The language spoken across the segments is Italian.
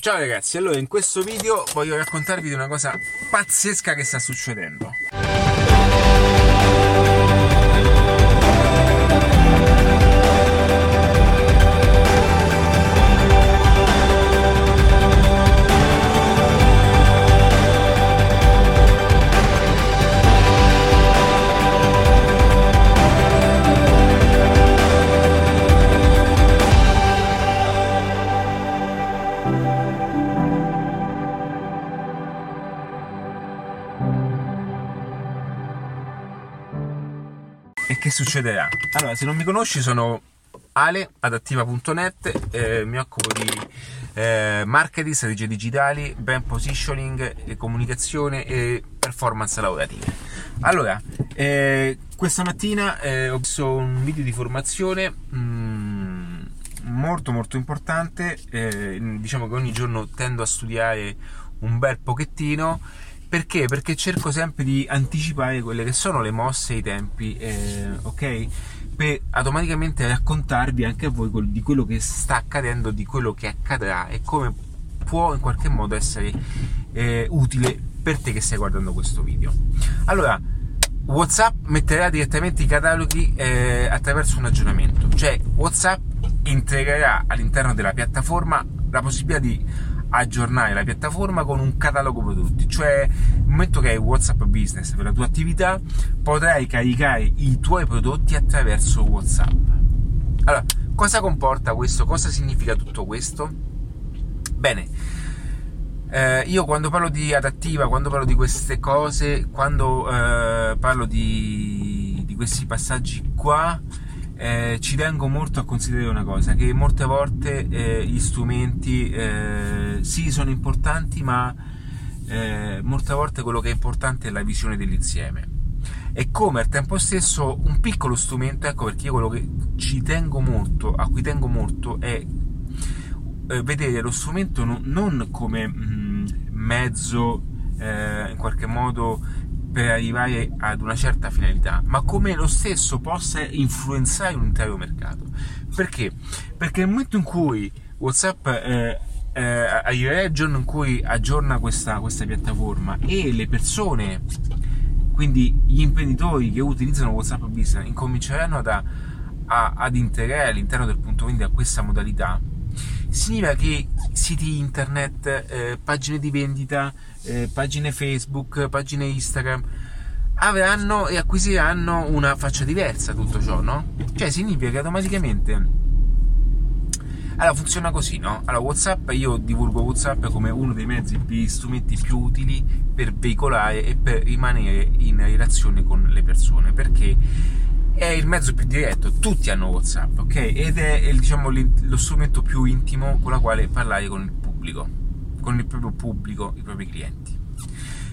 Ciao ragazzi, allora in questo video voglio raccontarvi di una cosa pazzesca che sta succedendo. Succederà? Allora, se non mi conosci sono Ale adattiva.net, eh, mi occupo di eh, marketing, strategie digitali, brand positioning, e comunicazione e performance lavorative. Allora, eh, questa mattina eh, ho visto un video di formazione mm, molto molto importante, eh, diciamo che ogni giorno tendo a studiare un bel pochettino perché? Perché cerco sempre di anticipare quelle che sono le mosse e i tempi, eh, ok? Per automaticamente raccontarvi anche a voi di quello che sta accadendo, di quello che accadrà e come può in qualche modo essere eh, utile per te che stai guardando questo video. Allora, WhatsApp metterà direttamente i cataloghi eh, attraverso un aggiornamento, cioè WhatsApp integrerà all'interno della piattaforma la possibilità di aggiornare la piattaforma con un catalogo prodotti, cioè nel momento che hai WhatsApp Business per la tua attività potrai caricare i tuoi prodotti attraverso WhatsApp. Allora, cosa comporta questo? Cosa significa tutto questo? Bene, eh, io quando parlo di adattiva, quando parlo di queste cose, quando eh, parlo di, di questi passaggi qua, eh, ci tengo molto a considerare una cosa, che molte volte eh, gli strumenti eh, sì sono importanti, ma eh, molte volte quello che è importante è la visione dell'insieme. E come al tempo stesso un piccolo strumento, ecco perché io quello che ci tengo molto, a cui tengo molto, è eh, vedere lo strumento non, non come mh, mm, mezzo eh, in qualche modo per arrivare ad una certa finalità, ma come lo stesso possa influenzare un intero mercato. Perché? Perché nel momento in cui WhatsApp eh, eh, arriverà il giorno in cui aggiorna questa, questa piattaforma e le persone, quindi gli imprenditori che utilizzano WhatsApp Business, incominceranno ad, a, ad integrare all'interno del punto vendita questa modalità, significa che siti internet, eh, pagine di vendita, eh, pagine Facebook, pagine Instagram avranno e acquisiranno una faccia diversa tutto ciò, no? Cioè significa che automaticamente allora funziona così, no? Allora WhatsApp io divulgo WhatsApp come uno dei mezzi, degli strumenti più utili per veicolare e per rimanere in relazione con le persone, perché è il mezzo più diretto, tutti hanno WhatsApp, ok? Ed è diciamo, lo strumento più intimo con la quale parlare con il pubblico, con il proprio pubblico, i propri clienti.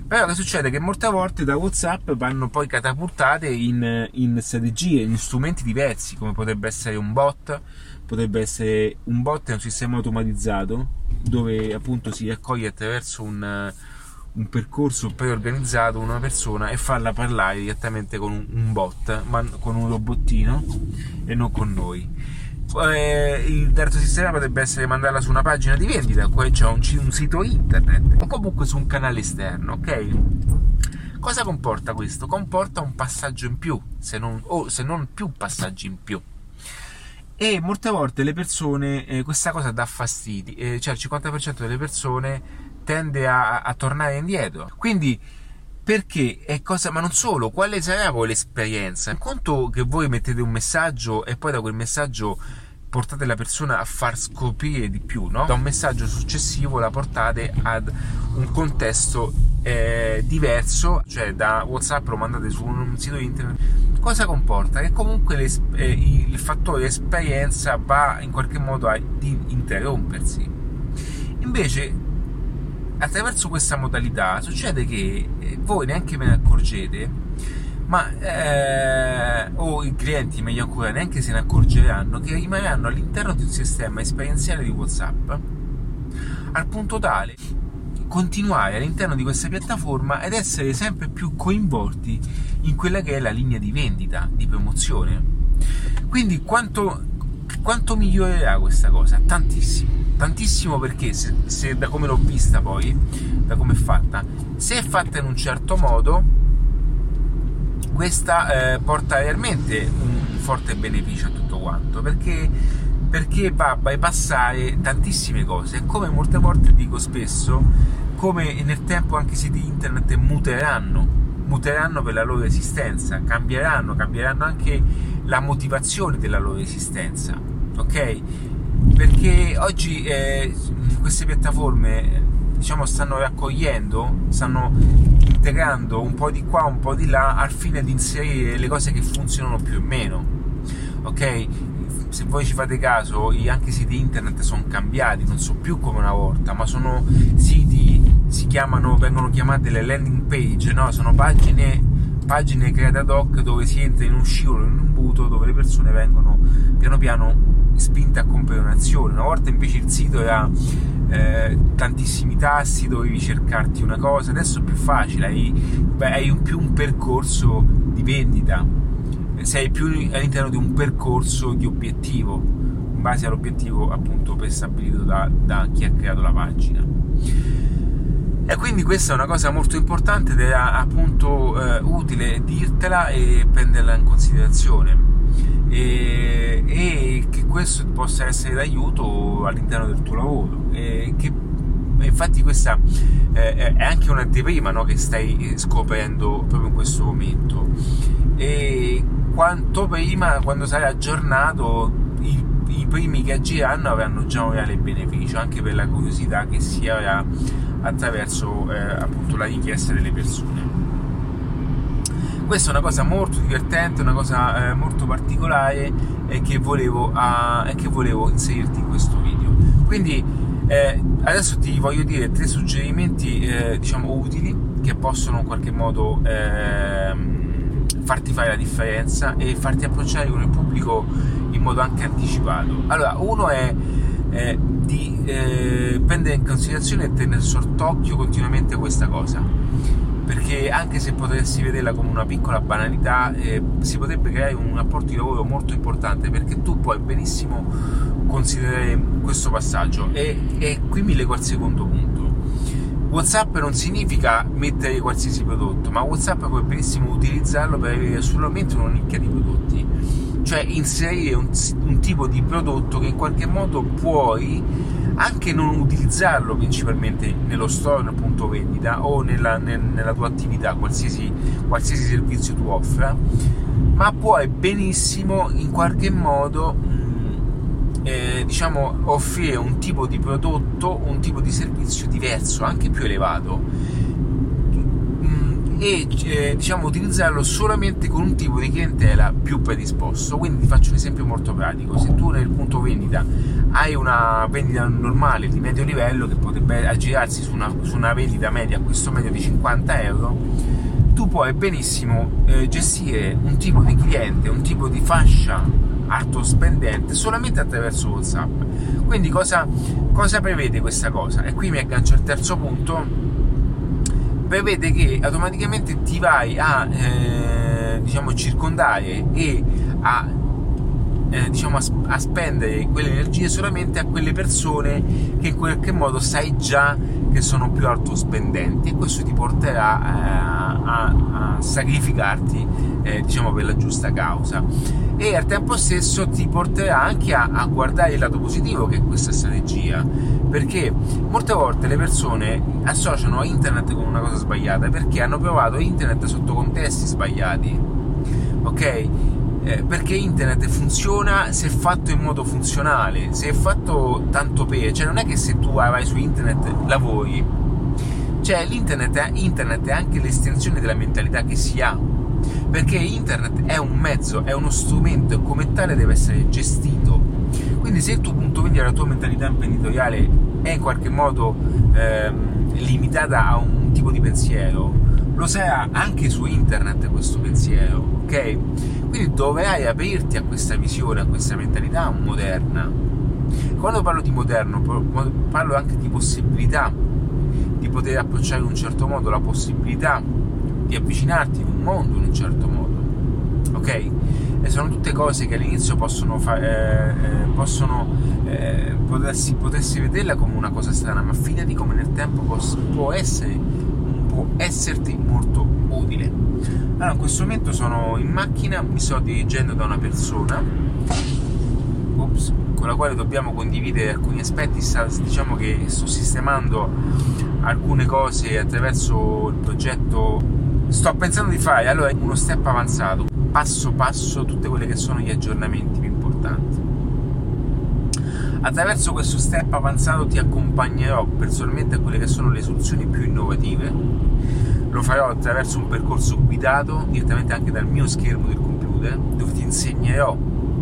Però che succede? Che molte volte da WhatsApp vanno poi catapultate in, in strategie, in strumenti diversi, come potrebbe essere un bot, potrebbe essere un bot è un sistema automatizzato dove appunto si raccoglie attraverso un un percorso preorganizzato una persona e farla parlare direttamente con un, bot, ma con un robottino e non con noi. Eh, il terzo sistema potrebbe essere mandarla su una pagina di vendita, poi c'è un, un sito internet o comunque su un canale esterno, ok? Cosa comporta questo? Comporta un passaggio in più, se non, o se non più passaggi in più. E molte volte le persone, eh, questa cosa dà fastidio, eh, cioè il 50% delle persone tende a, a tornare indietro. Quindi perché è cosa, ma non solo, quale sarà poi l'esperienza? Un conto che voi mettete un messaggio e poi da quel messaggio portate la persona a far scoprire di più, no? Da un messaggio successivo la portate ad un contesto eh, diverso, cioè da WhatsApp lo mandate su un sito internet. Cosa comporta? Che comunque eh, il fattore esperienza va in qualche modo a interrompersi. Invece attraverso questa modalità succede che eh, voi neanche ve ne accorgete, ma eh, o i clienti, meglio ancora, neanche se ne accorgeranno che rimarranno all'interno di un sistema esperienziale di WhatsApp al punto tale continuare all'interno di questa piattaforma ed essere sempre più coinvolti in quella che è la linea di vendita, di promozione. Quindi quanto, quanto migliorerà questa cosa? Tantissimo tantissimo perché se, se da come l'ho vista poi, da come è fatta, se è fatta in un certo modo, questa eh, porta realmente un forte beneficio a tutto quanto perché, perché va a bypassare tantissime cose. Come molte volte dico spesso, come nel tempo anche i siti internet muteranno, muteranno per la loro esistenza, cambieranno, cambieranno anche la motivazione della loro esistenza, ok? Perché oggi eh, queste piattaforme diciamo stanno raccogliendo, stanno integrando un po' di qua, un po' di là al fine di inserire le cose che funzionano più o meno, ok? se voi ci fate caso, anche i siti internet sono cambiati, non sono più come una volta, ma sono siti, si chiamano, vengono chiamate le landing page, no? sono pagine, pagine create ad hoc dove si entra in un scivolo, in un buto, dove le persone vengono piano piano spinte a compiere un'azione. Una volta invece il sito era eh, tantissimi tassi, dovevi cercarti una cosa, adesso è più facile, hai, beh, hai un, più un percorso di vendita sei più all'interno di un percorso di obiettivo, in base all'obiettivo appunto prestabilito da, da chi ha creato la pagina. E quindi questa è una cosa molto importante ed era appunto eh, utile dirtela e prenderla in considerazione. E, e, che questo possa essere d'aiuto all'interno del tuo lavoro. E che, infatti questa eh, è anche un'anteprima no, che stai scoprendo proprio in questo momento. E quanto prima, quando sarai aggiornato, i, i primi che agiranno avranno già un reale beneficio, anche per la curiosità che si avrà attraverso eh, appunto la richiesta delle persone. Questa è una cosa molto divertente, una cosa eh, molto particolare e che, volevo, uh, che volevo inserirti in questo video. Quindi eh, adesso ti voglio dire tre suggerimenti eh, diciamo utili che possono in qualche modo ehm, farti fare la differenza e farti approcciare con il pubblico in modo anche anticipato. Allora, uno è eh, di eh, prendere in considerazione e tenere sott'occhio continuamente questa cosa perché anche se potresti vederla come una piccola banalità eh, si potrebbe creare un rapporto di lavoro molto importante perché tu puoi benissimo considerare questo passaggio. E, e qui mi leggo al secondo punto. WhatsApp non significa mettere qualsiasi prodotto, ma WhatsApp puoi benissimo utilizzarlo per avere solamente una nicchia di prodotti, cioè inserire un, un, tipo di prodotto che in qualche modo puoi anche non utilizzarlo principalmente nello store, nel punto vendita o nella, nel, nella tua attività, qualsiasi, qualsiasi servizio tu offra, ma puoi benissimo in qualche modo eh, diciamo, offrire un tipo di prodotto, un tipo di servizio diverso, anche più elevato mm, e eh, diciamo utilizzarlo solamente con un tipo di clientela più predisposto. Quindi ti faccio un esempio molto pratico: se tu nel punto vendita hai una vendita normale di medio livello che potrebbe aggirarsi su una, su una vendita media questo medio di 50 euro, tu puoi benissimo eh, gestire un tipo di cliente, un tipo di fascia alto spendente solamente attraverso WhatsApp. Quindi cosa, cosa prevede questa cosa? E qui mi aggancio al terzo punto. Prevede che automaticamente ti vai a eh, diciamo circondare e a eh, diciamo a, a, spendere quelle energie solamente a quelle persone che in qualche modo sai già che sono più alto spendenti e questo ti porterà eh, a, a, sacrificarti eh, diciamo per la giusta causa. E al tempo stesso ti porterà anche a, a guardare il lato positivo che è questa strategia perché molte volte le persone associano internet con una cosa sbagliata perché hanno provato internet sotto contesti sbagliati ok eh, perché internet funziona se è fatto in modo funzionale se è fatto tanto per cioè non è che se tu vai su internet lavori cioè l'internet internet è anche l'estensione della mentalità che si ha perché internet è un mezzo, è uno strumento e come tale deve essere gestito. Quindi se il tuo punto vendita, la tua mentalità imprenditoriale è in qualche modo ehm, limitata a un tipo di pensiero, lo sarà anche su internet questo pensiero, ok? Quindi dovrai aprirti a questa visione, a questa mentalità moderna. Quando parlo di moderno, parlo anche di possibilità di poter approcciare in un certo modo la possibilità di avvicinarti in un mondo in un certo modo, ok? e sono tutte cose che all'inizio possono, fa- eh, eh, possono eh, potersi, potersi vederla come una cosa strana, ma fidati come nel tempo pos- può essere, può esserti molto utile. Allora, in questo momento sono in macchina, mi sto dirigendo da una persona ops, con la quale dobbiamo condividere alcuni aspetti. Diciamo che sto sistemando alcune cose attraverso il progetto. Sto pensando di fare allora uno step avanzato, passo passo, tutte quelle che sono gli aggiornamenti più importanti. Attraverso questo step avanzato ti accompagnerò personalmente a quelle che sono le soluzioni più innovative. Lo farò attraverso un percorso guidato direttamente anche dal mio schermo del computer, dove ti insegnerò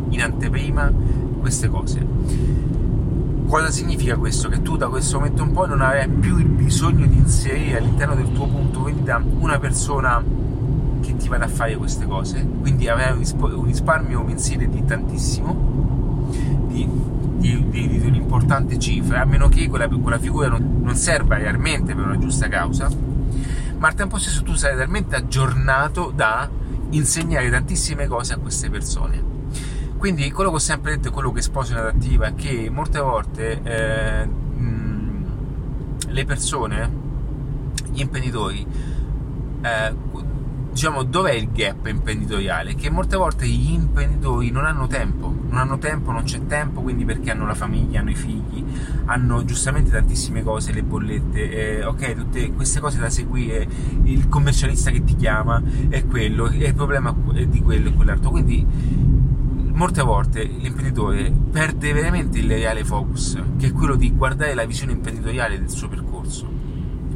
in anteprima queste cose. Cosa significa questo? Che tu da questo momento in poi non avrai più il bisogno di inserire all'interno del tuo punto vendita una persona che ti vada a fare queste cose, quindi avrai un risparmio mensile di tantissimo, di, di, di, di un'importante cifra, a meno che quella, quella figura non, non serva realmente per una giusta causa, ma al tempo stesso tu sarai talmente aggiornato da insegnare tantissime cose a queste persone. Quindi quello che ho sempre detto e quello che sposo in adattiva è che molte volte eh, mh, le persone, gli imprenditori, eh, diciamo dov'è il gap imprenditoriale? Che molte volte gli imprenditori non hanno tempo, non hanno tempo, non c'è tempo, quindi perché hanno la famiglia, hanno i figli, hanno giustamente tantissime cose, le bollette, eh, ok, tutte queste cose da seguire, il commercialista che ti chiama è quello, è il problema è di quello e quell'altro. Quindi molte volte l'imprenditore perde veramente il reale focus, che è quello di guardare la visione imprenditoriale del suo percorso,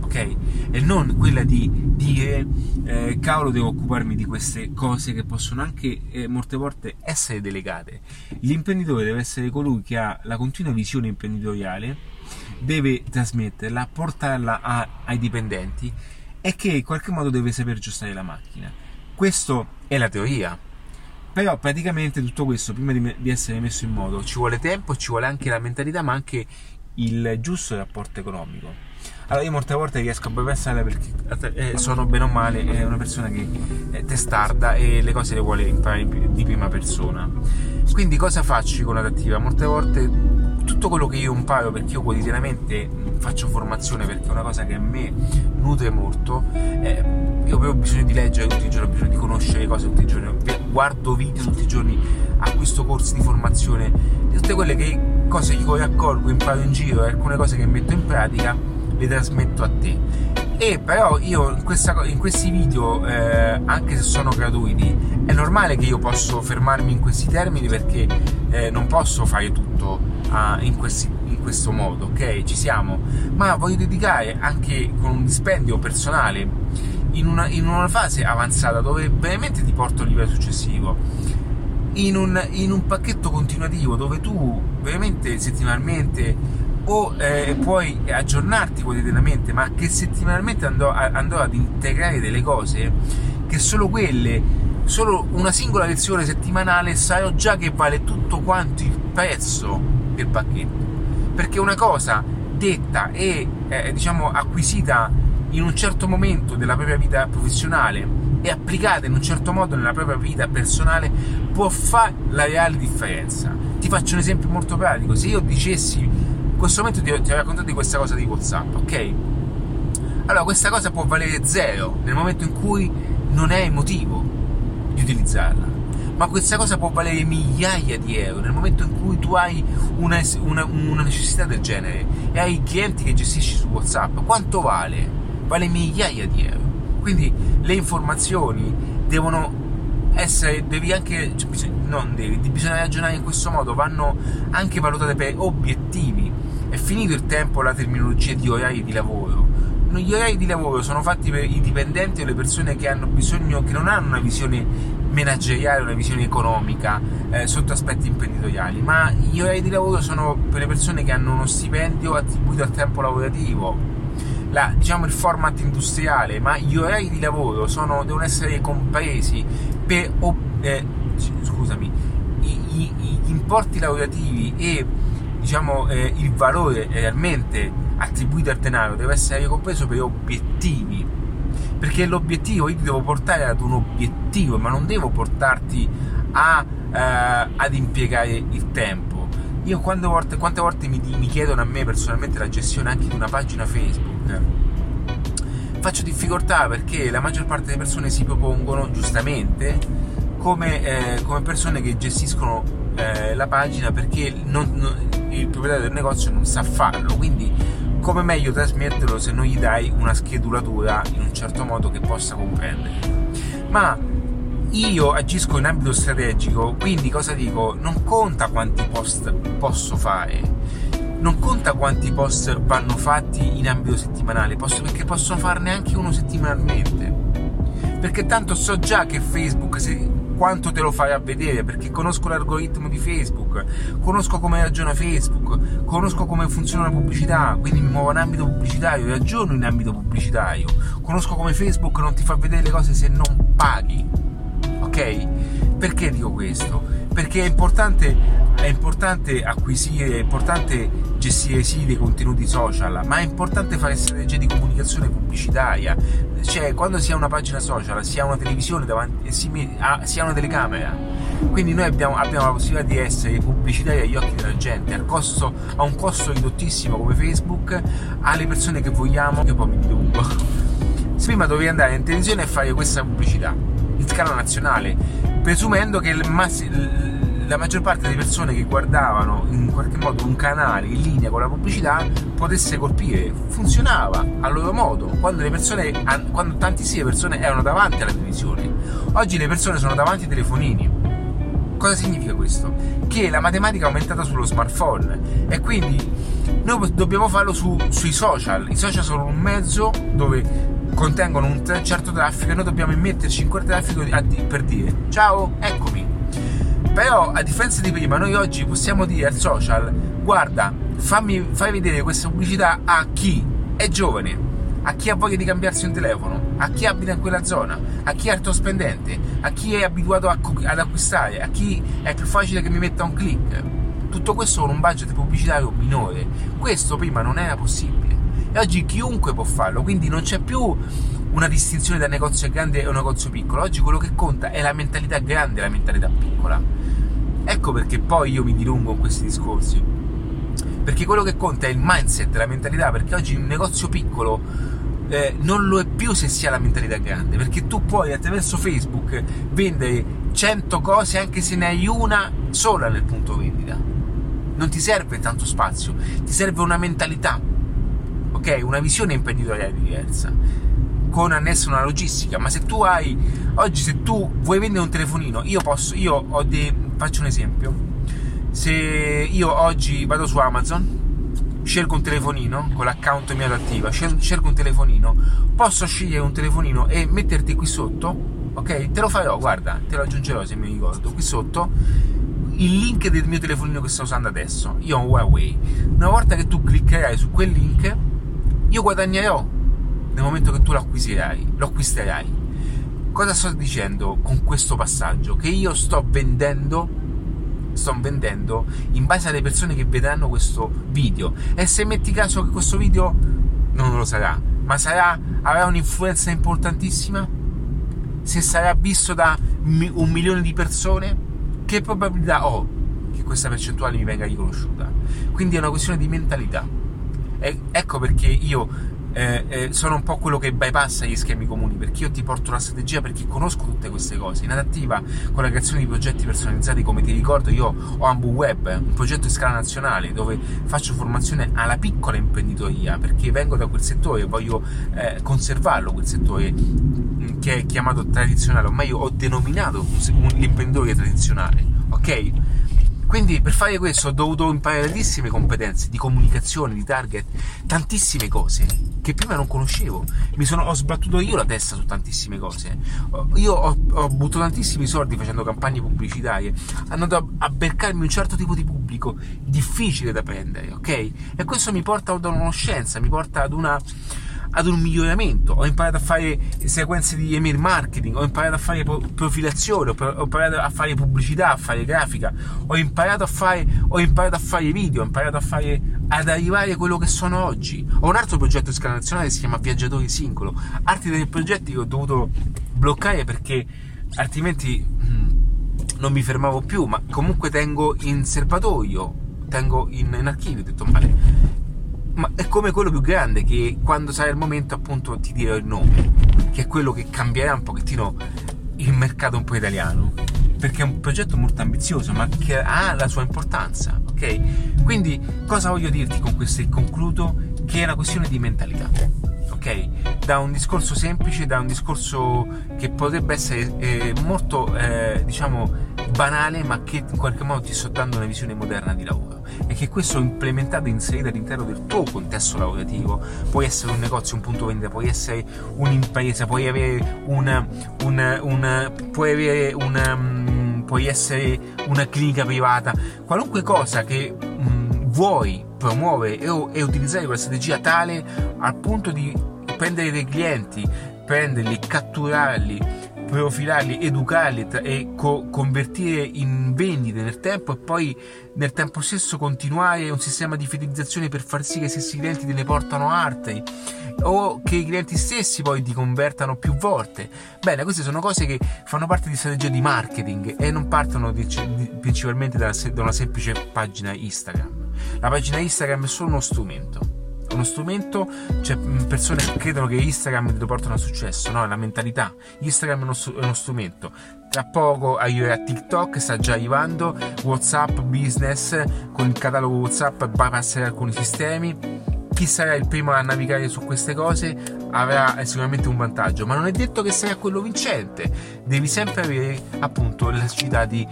ok? E non quella di dire, eh, cavolo, devo occuparmi di queste cose che possono anche eh, molte volte essere delegate. L'imprenditore deve essere colui che ha la continua visione imprenditoriale, deve trasmetterla, portarla a, ai dipendenti e che in qualche modo deve saper aggiustare la macchina. Questa è la teoria però praticamente tutto questo, prima di, di essere messo in modo, ci vuole tempo, ci vuole anche la mentalità, ma anche il giusto rapporto economico. Allora io molte volte riesco a bypassarla perché eh, sono bene o male una persona che è testarda e le cose le vuole imparare di prima persona. Quindi cosa faccio con l'adattiva? Molte volte tutto quello che io imparo, perché io quotidianamente faccio formazione perché è una cosa che a me nutre molto, eh, io ho bisogno di leggere tutti i giorni, ho bisogno di conoscere cose tutti i giorni, guardo video tutti i giorni, acquisto corsi di formazione, tutte quelle che, cose che io raccolgo, imparo in giro e alcune cose che metto in pratica le trasmetto a te. E però io in, questa, in questi video, eh, anche se sono gratuiti, è normale che io posso fermarmi in questi termini perché eh, non posso fare tutto uh, in, questi, in questo modo, ok? Ci siamo, ma voglio dedicare anche con un dispendio personale in una, in una fase avanzata dove veramente ti porto al livello successivo. In un, in un, pacchetto continuativo dove tu veramente settimanalmente o eh, puoi aggiornarti quotidianamente, ma che settimanalmente andrò, andrò, ad integrare delle cose che solo quelle, solo una singola lezione settimanale sarò già che vale tutto quanto il prezzo del pacchetto. Perché una cosa detta e eh, diciamo acquisita in un certo momento della propria vita professionale e applicata in un certo modo nella propria vita personale può fare la reale differenza. Ti faccio un esempio molto pratico. Se io dicessi, questo momento ti, ti ho raccontato di questa cosa di WhatsApp, ok? Allora questa cosa può valere zero nel momento in cui non hai motivo di utilizzarla. Ma questa cosa può valere migliaia di euro nel momento in cui tu hai una, una, una necessità del genere e hai clienti che gestisci su WhatsApp. Quanto vale? vale migliaia di euro. Quindi le informazioni devono essere, devi anche, cioè, non devi, bisogna ragionare in questo modo, vanno anche valutate per obiettivi. È finito il tempo la terminologia di orari di lavoro. Gli orari di lavoro sono fatti per i dipendenti o le persone che hanno bisogno, che non hanno una visione manageriale, una visione economica eh, sotto aspetti imprenditoriali, ma gli orari di lavoro sono per le persone che hanno uno stipendio attribuito al tempo lavorativo la, diciamo, il format industriale, ma gli orari di lavoro sono, devono essere compresi per, eh, scusami, i, i, gli importi lavorativi e diciamo, eh, il valore realmente attribuito al denaro deve essere compreso per obiettivi perché l'obiettivo io ti devo portare ad un obiettivo ma non devo portarti a, eh, ad impiegare il tempo. Io quante volte, quante volte mi, mi, chiedono a me personalmente la gestione anche di una pagina Facebook, faccio difficoltà perché la maggior parte delle persone si propongono giustamente come, eh, come persone che gestiscono eh, la pagina perché non, non, il proprietario del negozio non sa farlo. Quindi come meglio trasmetterlo se non gli dai una schedulatura in un certo modo che possa comprendere. Ma io agisco in ambito strategico, quindi cosa dico? Non conta quanti post posso fare, non conta quanti post vanno fatti in ambito settimanale, posso, perché posso farne anche uno settimanalmente. Perché tanto so già che Facebook, se quanto te lo fai a vedere perché conosco l'algoritmo di Facebook, conosco come ragiona Facebook, conosco come funziona la pubblicità, quindi mi muovo in ambito pubblicitario, ragiono in ambito pubblicitario, conosco come Facebook non ti fa vedere le cose se non paghi. Ok? Perché dico questo? Perché è importante, è importante acquisire, è importante gestire sì dei contenuti social, ma è importante fare strategie di comunicazione pubblicitaria. Cioè, quando si ha una pagina social, si ha una televisione davanti e si, ha, si ha una telecamera. Quindi noi abbiamo, abbiamo, la possibilità di essere pubblicitari agli occhi della gente, a, costo, a un costo ridottissimo come Facebook, alle persone che vogliamo, che poi mi dilungo. Prima dovevi andare in televisione e fare questa pubblicità in scala nazionale, presumendo che il massimo la maggior parte delle persone che guardavano in qualche modo un canale in linea con la pubblicità potesse colpire. Funzionava a loro modo, quando, le persone, quando tantissime persone erano davanti alla televisione. Oggi le persone sono davanti ai telefonini. Cosa significa questo? Che la matematica è aumentata sullo smartphone e quindi noi dobbiamo farlo su, sui social. I social sono un mezzo dove contengono un certo traffico e noi dobbiamo immetterci in quel traffico per dire ciao, eccomi però a differenza di prima, noi oggi possiamo dire al social: guarda, fammi, fai vedere questa pubblicità a chi è giovane, a chi ha voglia di cambiarsi un telefono, a chi abita in quella zona, a chi è alto spendente, a chi è abituato ad acquistare, a chi è più facile che mi metta un click. Tutto questo con un budget pubblicitario minore. Questo prima non era possibile. E oggi chiunque può farlo, quindi non c'è più una distinzione da negozio grande e negozio piccolo. Oggi quello che conta è la mentalità grande e la mentalità piccola. Ecco perché poi io mi dilungo in questi discorsi. Perché quello che conta è il mindset, la mentalità, perché oggi un negozio piccolo eh, non lo è più se si ha la mentalità grande, perché tu puoi attraverso Facebook vendere 100 cose anche se ne hai una sola nel punto vendita. Non ti serve tanto spazio, ti serve una mentalità, ok? Una visione imprenditoriale diversa con annesso una logistica, ma se tu hai oggi se tu vuoi vendere un telefonino, io posso io ho dei faccio un esempio. Se io oggi vado su Amazon, scelgo un telefonino con l'account mio attiva, scelgo un telefonino, posso scegliere un telefonino e metterti qui sotto, ok? Te lo farò, guarda, te lo aggiungerò se mi ricordo, qui sotto il link del mio telefonino che sto usando adesso. Io ho un Huawei. Una volta che tu cliccherai su quel link, io guadagnerò nel momento che tu lo acquisirai, lo acquisterai. Cosa sto dicendo con questo passaggio? Che io sto vendendo, sto vendendo in base alle persone che vedranno questo video. E se metti caso che questo video non lo sarà, ma sarà, avrà un'influenza importantissima? Se sarà visto da un milione di persone, che probabilità ho che questa percentuale mi venga riconosciuta? Quindi è una questione di mentalità. E ecco perché io eh, eh, sono un po' quello che bypassa gli schemi comuni perché io ti porto una strategia perché conosco tutte queste cose. In adattiva con la creazione di progetti personalizzati come ti ricordo io ho Ambu Web un progetto in scala nazionale dove faccio formazione alla piccola imprenditoria perché vengo da quel settore e voglio eh, conservarlo quel settore mm, che è chiamato tradizionale ormai io ho denominato l'imprenditore tradizionale ok quindi per fare questo ho dovuto imparare tantissime competenze di comunicazione, di target, tantissime cose che prima non conoscevo. Mi sono, ho sbattuto io la testa su tantissime cose. Io ho, ho buttato tantissimi soldi facendo campagne pubblicitarie, andando a, a beccarmi un certo tipo di pubblico difficile da prendere, ok? E questo mi porta ad una conoscenza, mi porta ad una ad un miglioramento, ho imparato a fare sequenze di email marketing, ho imparato a fare profilazione, ho imparato a fare pubblicità, a fare grafica, ho imparato a fare, imparato a fare video, ho imparato a fare ad arrivare a quello che sono oggi. Ho un altro progetto in scala nazionale che si chiama Viaggiatore Singolo, altri dei progetti che ho dovuto bloccare perché altrimenti mh, non mi fermavo più, ma comunque tengo in serbatoio, tengo in, in archivio, ho detto male. Ma è come quello più grande che quando sarà il momento appunto ti dirò il nome, che è quello che cambierà un pochettino il mercato un po' italiano. Perché è un progetto molto ambizioso ma che ha la sua importanza ok? Quindi cosa voglio dirti con questo e concludo che è una questione di mentalità ok? Da un discorso semplice da un discorso che potrebbe essere eh, molto eh, diciamo banale ma che in qualche modo ti sto dando una visione moderna di lavoro che questo implementato e inserito all'interno del tuo contesto lavorativo può essere un negozio, un punto vendita, puoi essere un'impresa, puoi avere una, una, una puoi avere una um, puoi essere una clinica privata, qualunque cosa che um, vuoi promuovere e, e utilizzare quella strategia tale al punto di prendere dei clienti, prenderli, catturarli profilarli, educarli e co- convertire in vendite nel tempo e poi nel tempo stesso continuare un sistema di fidelizzazione per far sì che i stessi clienti te ne portano altri o che i clienti stessi poi ti convertano più volte. Bene, queste sono cose che fanno parte di strategia di marketing e non partono di, di, principalmente da, da una semplice pagina Instagram. La pagina Instagram è solo uno strumento uno strumento, cioè, persone che credono che Instagram ti portano a successo, no, è la mentalità. Instagram è uno, è uno strumento. Tra poco arriverà TikTok, sta già arrivando, WhatsApp Business, con il catalogo WhatsApp bypasserà alcuni sistemi. Chi sarà il primo a navigare su queste cose avrà sicuramente un vantaggio, ma non è detto che sarà quello vincente. Devi sempre avere appunto la necessità di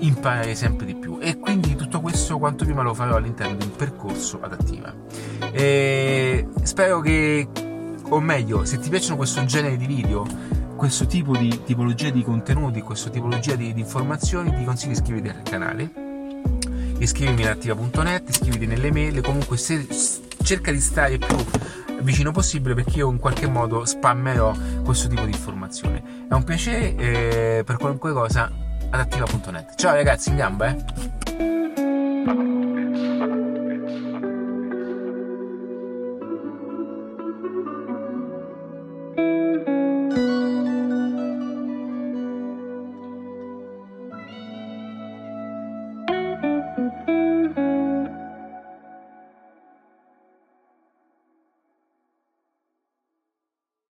imparare sempre di più. E quindi tutto questo quanto prima lo farò all'interno di un percorso adattiva. E spero che o meglio se ti piacciono questo genere di video questo tipo di tipologia di contenuti questa tipologia di, di informazioni ti consiglio di iscriverti al canale iscrivimi ad attiva.net iscriviti nelle mail comunque se, cerca di stare più vicino possibile perché io in qualche modo spammerò questo tipo di informazione. È un piacere eh, per qualunque cosa adattiva.net. Ciao ragazzi, in gamba, eh!